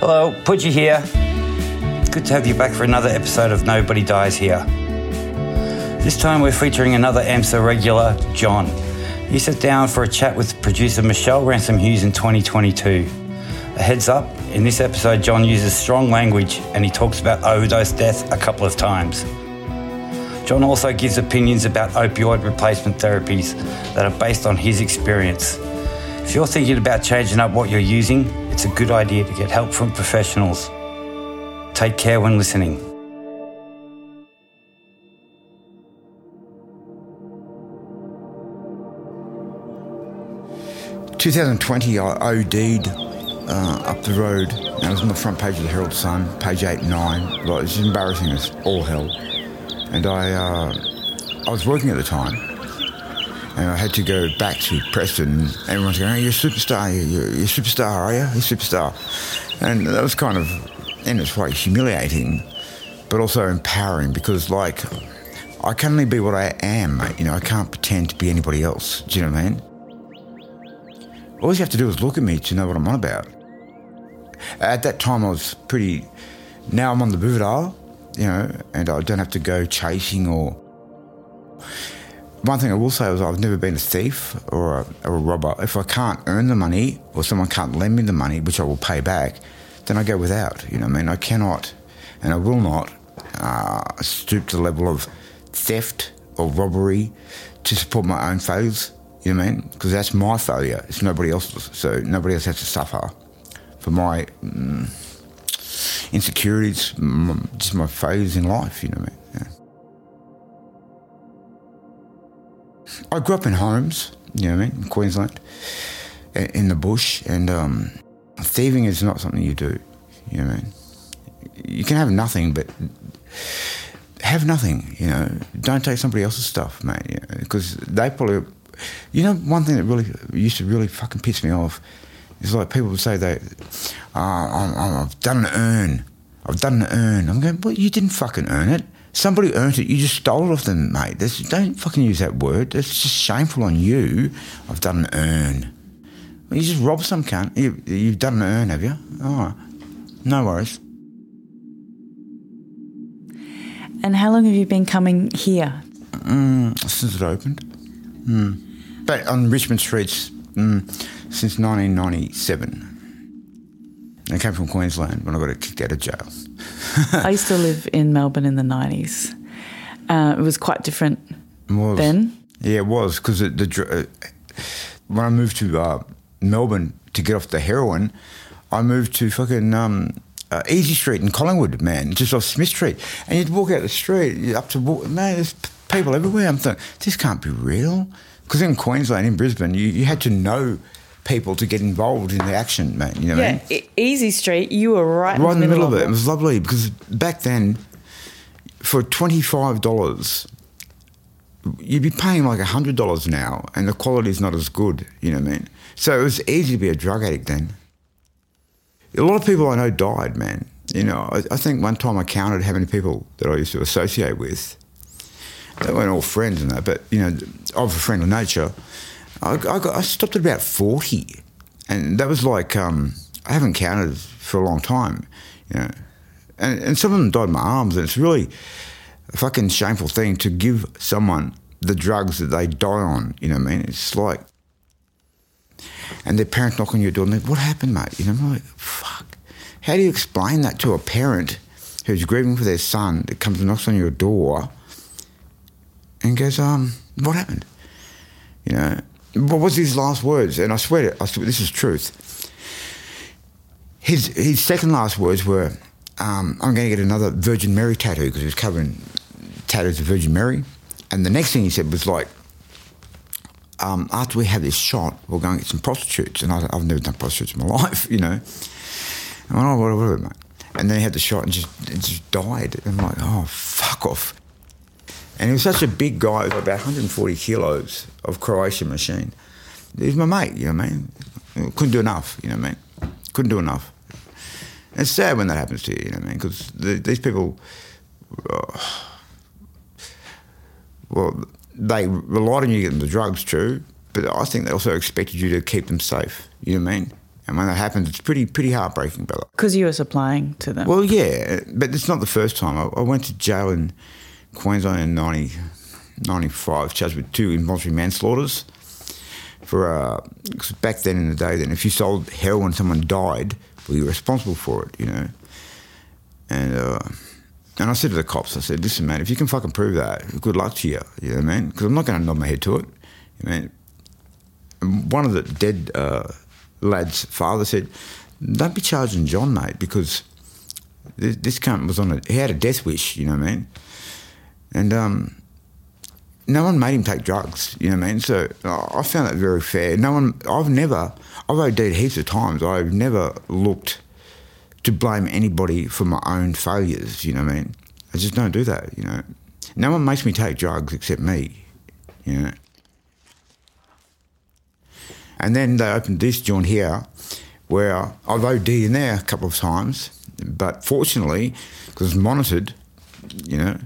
Hello, Pudgey here. Good to have you back for another episode of Nobody Dies Here. This time we're featuring another MSIR regular, John. He sat down for a chat with producer Michelle Ransom Hughes in 2022. A heads up, in this episode, John uses strong language and he talks about overdose death a couple of times. John also gives opinions about opioid replacement therapies that are based on his experience. If you're thinking about changing up what you're using, it's a good idea to get help from professionals. Take care when listening. Two thousand twenty, I OD'd uh, up the road. And I was on the front page of the Herald Sun, page eight nine. Like, it's embarrassing as all hell. And I, uh, I was working at the time, and I had to go back to Preston. And everyone's going, oh, "You're a superstar. You're, a superstar, are you? You're a superstar." And that was kind of, in its way, humiliating, but also empowering because, like, I can only be what I am, mate. You know, I can't pretend to be anybody else. Do you know what I mean? All you have to do is look at me to know what I'm on about. At that time, I was pretty. Now I'm on the Buvidal, you know, and I don't have to go chasing or. One thing I will say is I've never been a thief or a, a robber. If I can't earn the money or someone can't lend me the money, which I will pay back, then I go without. You know what I mean? I cannot and I will not uh, stoop to the level of theft or robbery to support my own failures. You know what I mean? Because that's my failure. It's nobody else's. So nobody else has to suffer for my mm, insecurities, just my failures in life. You know what I mean? I grew up in homes. You know what I mean? In Queensland, in the bush, and um, thieving is not something you do. You know what I mean? You can have nothing, but have nothing. You know, don't take somebody else's stuff, mate. Because they probably, you know, one thing that really used to really fucking piss me off is like people would say they, oh, I've done an earn, I've done an earn. I'm going, well, you didn't fucking earn it. Somebody earned it. You just stole it off them, mate. That's, don't fucking use that word. That's just shameful on you. I've done an earn. Well, you just robbed some cunt. You, you've done an earn, have you? All right. No worries. And how long have you been coming here? since it opened. Mm. But on Richmond streets mm, since 1997. I came from Queensland when I got kicked out of jail. I used to live in Melbourne in the 90s. Uh, it was quite different was. then. Yeah, it was because the, uh, when I moved to uh, Melbourne to get off the heroin, I moved to fucking um, uh, Easey Street in Collingwood, man, just off Smith Street, and you'd walk out the street up to walk, man. There's people everywhere. I'm thinking this can't be real because in Queensland, in Brisbane, you, you had to know people to get involved in the action, man. You know what I mean? Yeah, Easey Street, you were right, right in the middle, of it. It was lovely because back then, for twenty five dollars, you'd be paying like hundred dollars now, and the quality is not as good. You know what I mean? So it was easy to be a drug addict then. A lot of people I know died, man. You know, I, I think one time I counted how many people that I used to associate with. They weren't all friends and that, but you know, of a friendly nature. I, I, got, I stopped at about forty, and that was like um, I haven't counted for a long time, you know. And, and some of them died in my arms, and it's really a fucking shameful thing to give someone the drugs that they die on. You know what I mean? It's like, and their parents knock on your door and they, what happened, mate? You know, I'm like, fuck. How do you explain that to a parent who's grieving for their son that comes and knocks on your door and goes, um, what happened? You know, what was his last words? And I swear, to, I swear this is truth. His his second last words were, um, "I'm going to get another Virgin Mary tattoo because he was covering tattoos of Virgin Mary." And the next thing he said was like, um, "After we have this shot, we'll go and get some prostitutes." And I, I've never done prostitutes in my life, you know. And I went, "Oh, whatever, mate." And then he had the shot and just just died. And I'm like, "Oh, fuck off." And he was such a big guy, about 140 kilos of Croatian machine. He was my mate, you know what I mean? Couldn't do enough, you know what I mean? Couldn't do enough. And it's sad when that happens to you, you know what I mean? Because the, these people, uh, well, they relied on you getting the drugs, true, but I think they also expected you to keep them safe, you know what I mean? And when that happens, it's pretty pretty heartbreaking, brother. Because you were supplying to them. Well, yeah, but it's not the first time. I, I went to jail in Queensland in 90, 95, charged with two involuntary manslaughters. For uh, back then in the day, then if you sold heroin, and someone died, well, you were responsible for it, you know. And uh, and I said to the cops, I said, listen, man, if you can fucking prove that, good luck to you, you know what I mean? Because I'm not going to nod my head to it. You know, and one of the dead uh, lad's father said, don't be charging John, mate, because this, this cunt was on a, he had a death wish, you know what I mean? And um, no one made him take drugs, you know what I mean? So I found that very fair. No one, I've never, I've OD'd heaps of times, I've never looked to blame anybody for my own failures, you know what I mean? I just don't do that, you know. No one makes me take drugs except me, you know. And then they opened this joint here where I've OD'd in there a couple of times, but fortunately, because it's monitored, you know,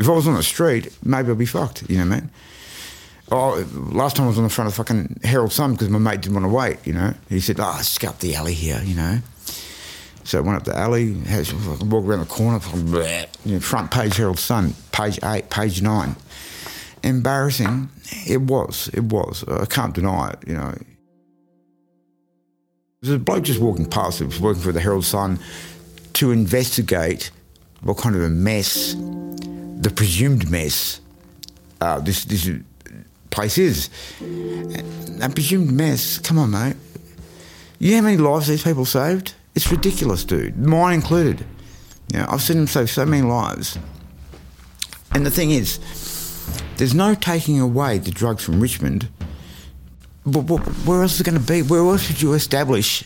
if I was on the street, maybe I'd be fucked, you know what I mean? Oh, last time I was on the front of fucking Herald Sun because my mate didn't want to wait, you know. He said, ah, oh, let's go up the alley here, you know. So I went up the alley, had walk around the corner, bleh, you know, front page Herald Sun, page eight, page nine. Embarrassing, it was, it was. I can't deny it, you know. There's a bloke just walking past, who was working for the Herald Sun to investigate what kind of a mess, the presumed mess, uh, this, this place is. A presumed mess, come on, mate. You know how many lives these people saved? It's ridiculous, dude. Mine included. You know, I've seen them save so many lives. And the thing is, there's no taking away the drugs from Richmond. But, where else is it going to be? Where else would you establish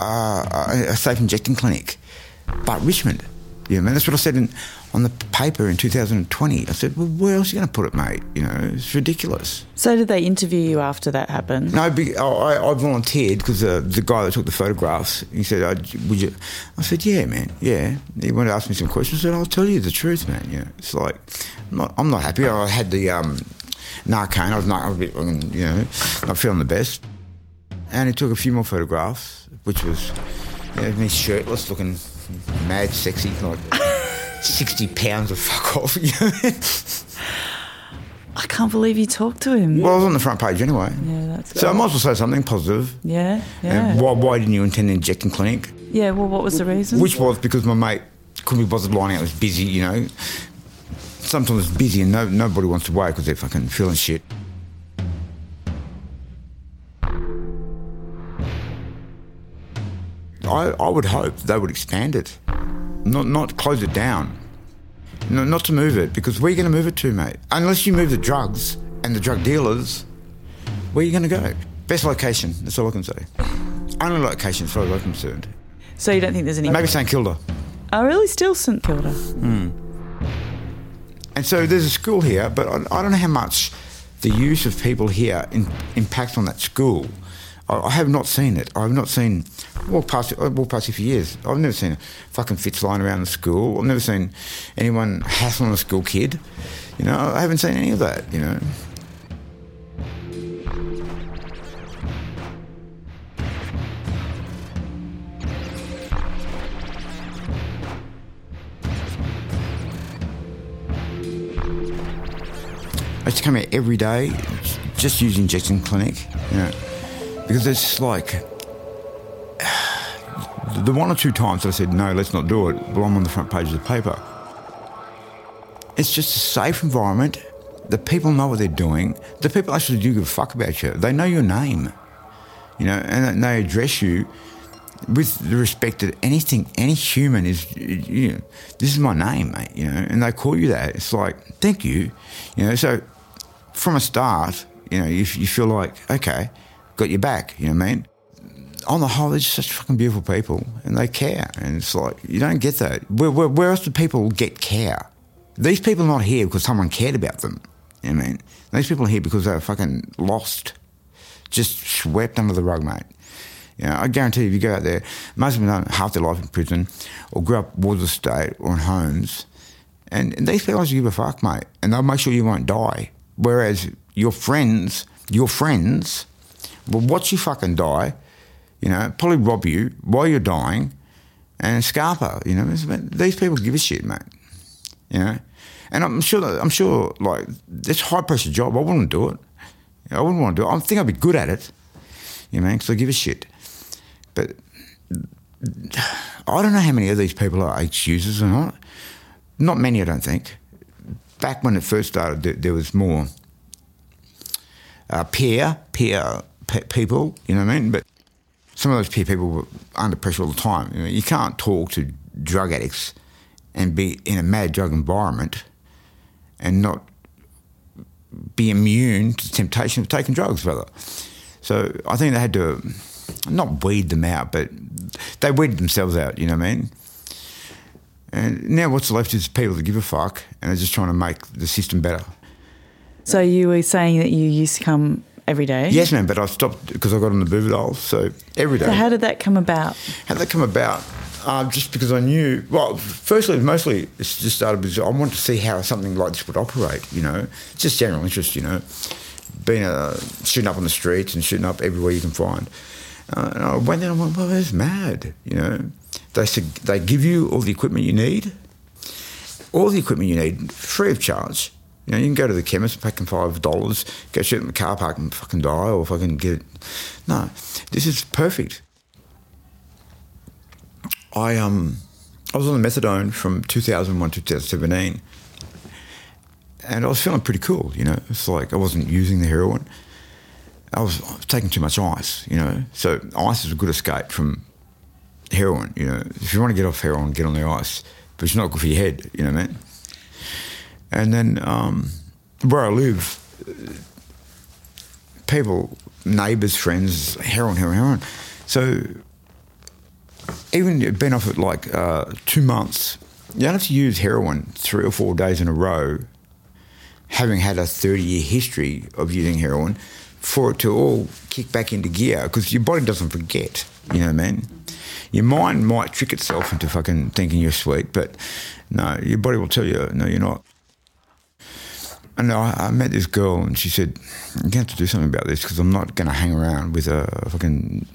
uh, a safe injecting clinic? But Richmond. You know, and that's what I said in, on the paper in 2020. I said, well, where else are you going to put it, mate? You know, it's ridiculous. so did they interview you after that happened? No, be, I, I volunteered because uh, the guy that took the photographs, he said, oh, "Would you?" I said, "Yeah, man, yeah." He wanted to ask me some questions. I said, "I'll tell you the truth, man." You know, it's like I'm not, I'm not happy. I had the um, Narcan. I was not, I was a bit, you know, not feeling the best. And he took a few more photographs, which was you know, me shirtless, looking mad, sexy, like sixty pounds of fuck off. I can't believe you talked to him. well, I was on the front page anyway. Yeah, that's good. So I might as well say something positive. Yeah, yeah. And why, why didn't you intend an injecting clinic? yeah, well, what was the reason? Which was because my mate couldn't be bothered lining out. It was busy, you know. Sometimes it's busy and no, nobody wants to wait because they're fucking feeling shit. I, I would hope they would expand it, not not close it down, no, not to move it because where are you going to move it to, mate? Unless you move the drugs and the drug dealers, where are you going to go? Best location. That's all I can say. Only location, as far as I'm concerned. so you don't think there's any? Maybe St Kilda. Oh, really? Still St Kilda? Hmm. And so there's a school here, but I, I don't know how much the use of people here in, impacts on that school. I, I have not seen it. I've not seen. I walked past it. I walked past it for years. I've never seen a fucking fits lying around the school. I've never seen anyone hassling a school kid. You know, I haven't seen any of that. You know. I used to come here every day, just use injection clinic, you know, because it's like the one or two times I said no, let's not do it. Well, I'm on the front page of the paper. It's just a safe environment. The people know what they're doing. The people actually do give a fuck about you. They know your name, you know, and they address you with the respect that anything, any human is, you know, this is my name, mate, you know, and they call you that. It's like, thank you, you know. So from a start, you know, you, you feel like, okay, got your back, you know what I mean? On the whole, they're just such fucking beautiful people and they care. And it's like, you don't get that. Where, where, where else do people get care? These people are not here because someone cared about them. You know what I mean? These people are here because they were fucking lost, just swept under the rug, mate. You know, I guarantee you, if you go out there, most of them done half their life in prison or grew up wards of state or in homes. And, and these people actually give a fuck, mate. And they'll make sure you won't die. Whereas your friends, your friends will watch you fucking die you know, probably rob you while you're dying, and Scarpa, you know, these people give a shit, mate. You know, and I'm sure I'm sure like this high pressure job, I wouldn't do it. I wouldn't want to do it. I think I'd be good at it, you know, because I give a shit. But I don't know how many of these people are H users or not. Not many, I don't think. Back when it first started, there was more uh, peer, peer pe- people, you know what I mean? But some of those peer people were under pressure all the time. You, know, you can't talk to drug addicts and be in a mad drug environment and not be immune to the temptation of taking drugs, brother. So I think they had to not weed them out, but they weeded themselves out, you know what I mean? And now what's left is people that give a fuck and are just trying to make the system better. So you were saying that you used to come every day? Yes, man, but I stopped because I got on the Buvidal, so every day. So how did that come about? How did that come about? Uh, just because I knew, well, firstly, mostly it just started because I wanted to see how something like this would operate, you know. It's just general interest, you know. Being a, shooting up on the streets and shooting up everywhere you can find. Uh, and I went there and I went, well, that's mad, you know. They, said, they give you all the equipment you need, all the equipment you need, free of charge. You know, you can go to the chemist, pay them five dollars, go shoot in the car park and fucking die, or fucking get it. No, this is perfect. I um, I was on the methadone from 2001 to 2017, and I was feeling pretty cool. You know, it's like I wasn't using the heroin. I was, I was taking too much ice. You know, so ice is a good escape from heroin. You know, if you want to get off heroin, get on the ice, but it's not good for your head. You know what I mean? And then um, where I live, people, neighbours, friends, heroin, heroin, heroin. So even been off it like uh, two months, you don't have to use heroin three or four days in a row, having had a 30 year history of using heroin, for it to all kick back into gear because your body doesn't forget, you know what I mean? Your mind might trick itself into fucking thinking you're sweet, but no, your body will tell you, no, you're not. And I, I met this girl and she said, to have to do something about this because I'm not going to hang around with a fucking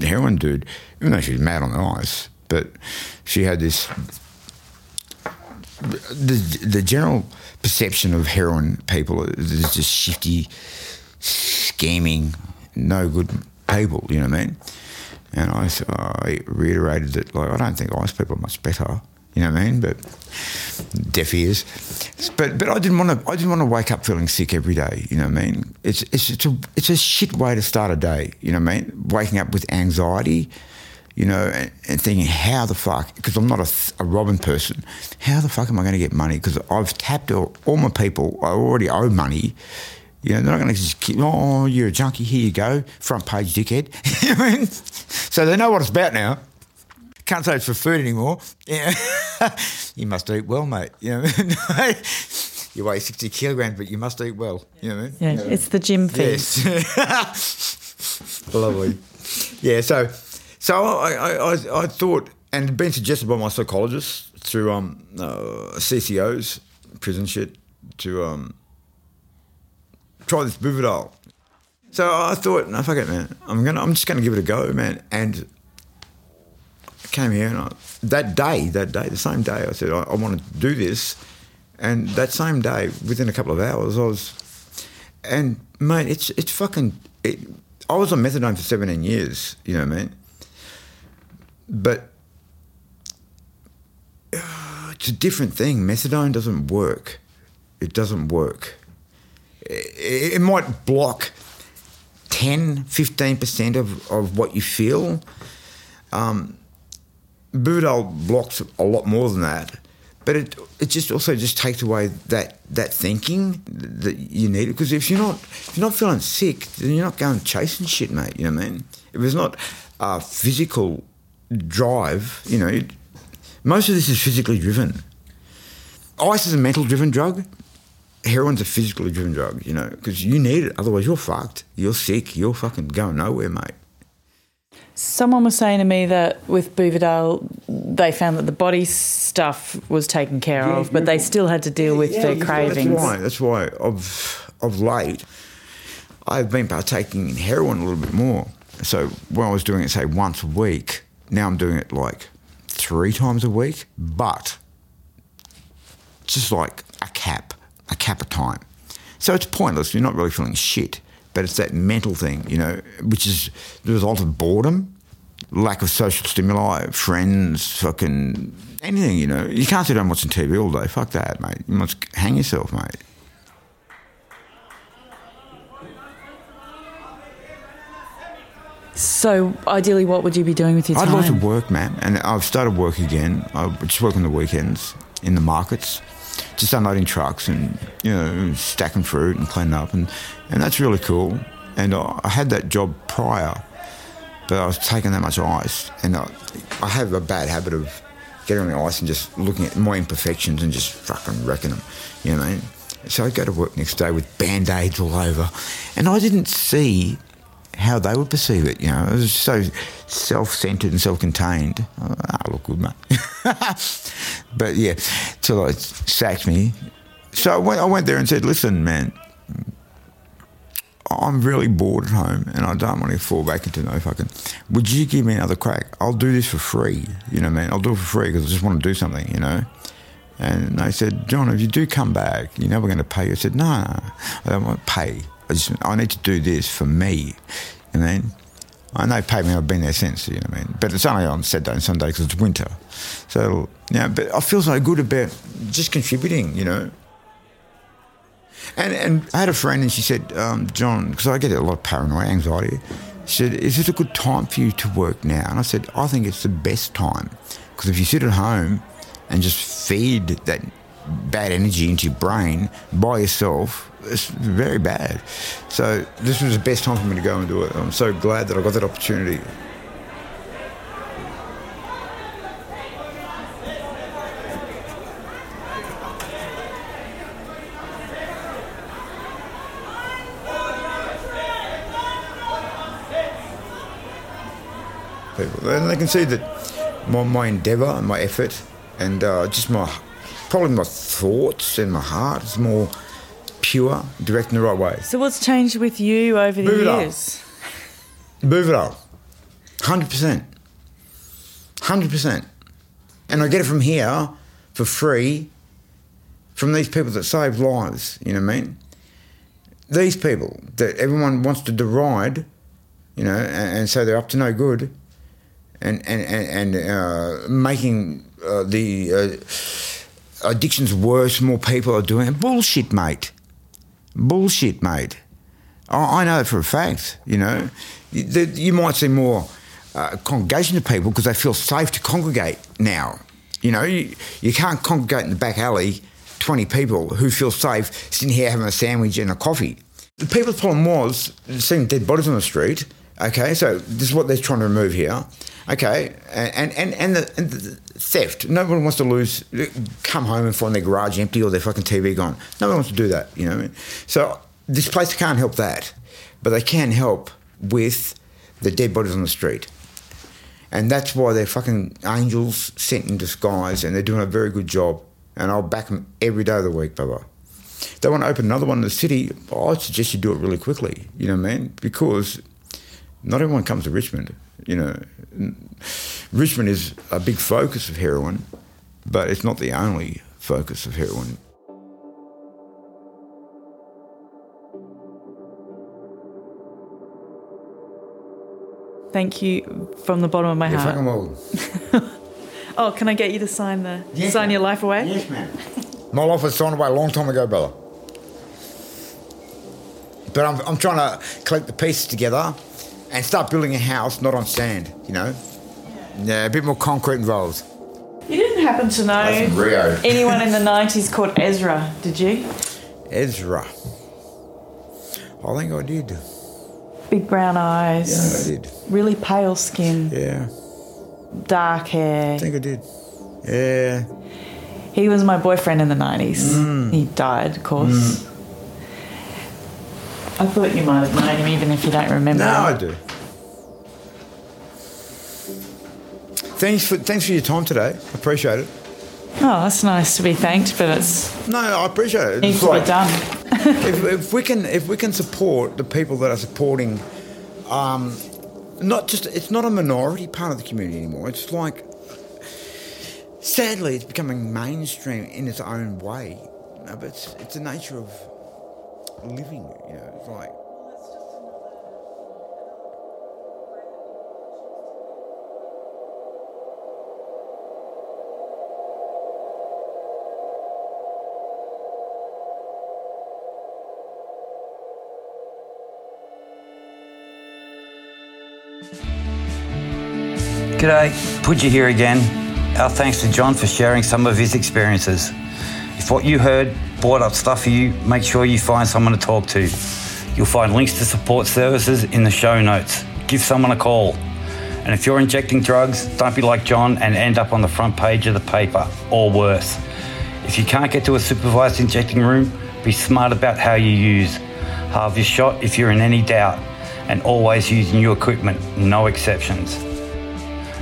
heroin dude, even though she's mad on the ice. But she had this. The, the general perception of heroin people is just shifty, scamming, no good people, you know what I mean? And I, I reiterated that, like, I don't think ice people are much better, you know what I mean? But deaf ears. But but I didn't want to. I didn't want to wake up feeling sick every day. You know what I mean? It's it's it's a it's a shit way to start a day. You know what I mean? Waking up with anxiety. You know, and, and thinking, how the fuck? Because I'm not a, a Robin person. How the fuck am I going to get money? Because I've tapped all, all my people. I already owe money. You know, they're not going to just keep, oh, you're a junkie, here you go, front page dickhead. So they know what it's about now. Can't say it's for food anymore. Yeah. you must eat well, mate. You know, you weigh 60 kilograms, but you must eat well. You know what I mean? Yeah, You know? it's the gym feed. Yes. Lovely. Yeah, so so I, I, I, I thought, and it'd been suggested by my psychologist through um, uh, CCOs, prison shit, to um, try this Buvidal. So I thought, no, fuck it, man. I'm gonna, I'm just gonna give it a go, man. And I came here, and I, that day, that day, the same day, I said I, I want to do this. And that same day, within a couple of hours, I was, and mate, it's it's fucking. It, I was on methadone for 17 years. You know what I mean? But uh, it's a different thing. Methadone doesn't work. It doesn't work. It, it might block 10, 15% of, of what you feel. Um, Buvidal blocks a lot more than that. But it it just also just takes away that that thinking that you need. It because if you're not if you're not feeling sick, then you're not going chasing shit, mate. You know what I mean? If it's not a physical drive, you know, most of this is physically driven. Ice is a mental driven drug. Heroin's a physically driven drug, you know, because you need it. Otherwise, you're fucked. You're sick. You're fucking going nowhere, mate. Someone was saying to me that with Buvidal, they found that the body stuff was taken care of, but they still had to deal with Yeah, their yeah, cravings. That's why. That's why of of late, I've been partaking in heroin a little bit more So when I was doing it, say once a week, now I'm doing it like three times a week, but just like a cap, a cap a time. So it's pointless. You're not really feeling shit, but it's that mental thing, you know, which is the result of boredom, lack of social stimuli, friends, fucking anything, you know. You can't sit down watching TV all day. Fuck that, mate. You must hang yourself, mate. So, ideally, what would you be doing with your time? I'd like to work, man, and I've started work again. I just work on the weekends in the markets, just unloading trucks and you know stacking fruit and cleaning up, and and that's really cool. And I, had that job prior, but I was taking that much ice, and I, I have a bad habit of getting on the ice and just looking at my imperfections and just fucking wrecking them. You know what I mean? So I go to work next day with band aids all over, and I didn't see how they would perceive it. You know, it was so self-centered and self-contained. Oh, I look good, mate. but yeah, till it sacked me. So I went, I went there and said, "Listen, man, I'm really bored at home, and I don't want to fall back into no fucking. Would you give me another crack? I'll do this for free. You know, man. I'll do it for free because I just want to do something. You know." And they said, John, if you do come back, you know we're going to pay you. I said, no, no, I don't want to pay. I just, I need to do this for me. I mean, I know pay me. I've been there since. You know what I mean? But it's only on Saturday and Sunday because it's winter. So yeah, but I feel so good about just contributing. You know. And and I had a friend and she said, um, John, because I get a lot of paranoia, anxiety. She said, "Is this a good time for you to work now?" And I said, "I think it's the best time because if you sit at home and just feed that bad energy into your brain by yourself, it's very bad. So this was the best time for me to go and do it. I'm so glad that I got that opportunity. People, and they can see that my, my endeavour and my effort and uh, just my probably my thoughts and my heart is more pure, direct in the right way. so, what's changed with you over the Buvidal. years? Buvidal. 100%. 100%. And I get it from here for free from these people that save lives, you know what I mean? These people that everyone wants to deride, you know, and, and say they're up to no good and, and, and, and uh, making uh, the uh, addictions worse, more people are doing it. Bullshit, mate. Bullshit, mate. I I know for a fact. You know, you, you might see more uh, congregation of people because they feel safe to congregate now. You know, you, you can't congregate in the back alley, twenty people who feel safe sitting here having a sandwich and a coffee. The people's problem was seeing dead bodies on the street. Okay, so this is what they're trying to remove here. Okay, and and and the, and the theft. No one wants to lose, come home and find their garage empty or their fucking TV gone. No one wants to do that. You know. I? So this place can't help that, but they can help with the dead bodies on the street. And that's why they're fucking angels sent in disguise, and they're doing a very good job. And I'll back them every day of the week, brother. They want to open another one in the city. I'd suggest you do it really quickly. You know what I mean? Because not everyone comes to Richmond. You know, Richmond is a big focus of heroin, but it's not the only focus of heroin. Thank you from the bottom of my You're heart. fucking welcome. Oh, can I get you to sign the Yes, sign ma'am. your life away? Yes, man. My life was signed away a long time ago, brother. But I'm, I'm trying to collect the pieces together and start building a house, not on sand, you know? Yeah, a bit more concrete involved. You didn't happen to know Rio. anyone in the '90s called Ezra, did you? Ezra. I think I did. Big brown eyes. Yeah, I did. really pale skin, Yeah, dark hair. I think I did. Yeah. He was my boyfriend in the 90s. Mm. He died, of course. I thought you might have known him even if you don't remember. No, I do. Thanks for thanks for your time today. I appreciate it. Oh, that's nice to be thanked, but it's No, I appreciate it. needs It's to like- be done. if, if we can if we can support the people that are supporting um, not just it's not a minority part of the community anymore. It's like sadly it's becoming mainstream in its own way. No, but it's it's the nature of living. You know, it's like. G'day, Pudgey here again. Our thanks to John for sharing some of his experiences. If what you heard brought up stuff for you, make sure you find someone to talk to. You'll find links to support services in the show notes. Give someone a call. And if you're injecting drugs, don't be like John and end up on the front page of the paper, or worse. If you can't get to a supervised injecting room, be smart about how you use. Halve your shot if you're in any doubt, and always use new equipment, no exceptions.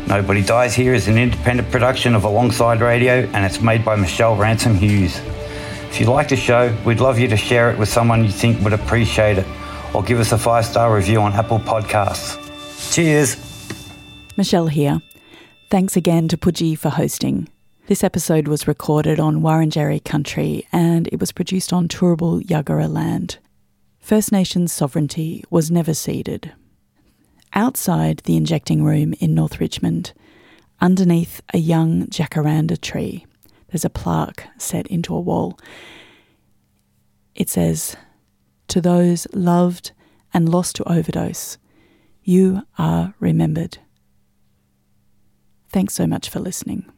Nobody Dies Here is an independent production of Alongside Radio and it's made by Michelle Ransom Hughes. If you like the show, we'd love you to share it with someone you think would appreciate it or give us a five star review on Apple Podcasts. Cheers! Michelle here. Thanks again to Pudgey for hosting. This episode was recorded on Wurundjeri country and it was produced on Turrbal Jagera land. First Nations sovereignty was never ceded. Outside the injecting room in North Richmond, underneath a young jacaranda tree, there's a plaque set into a wall. It says, To those loved and lost to overdose, you are remembered. Thanks so much for listening.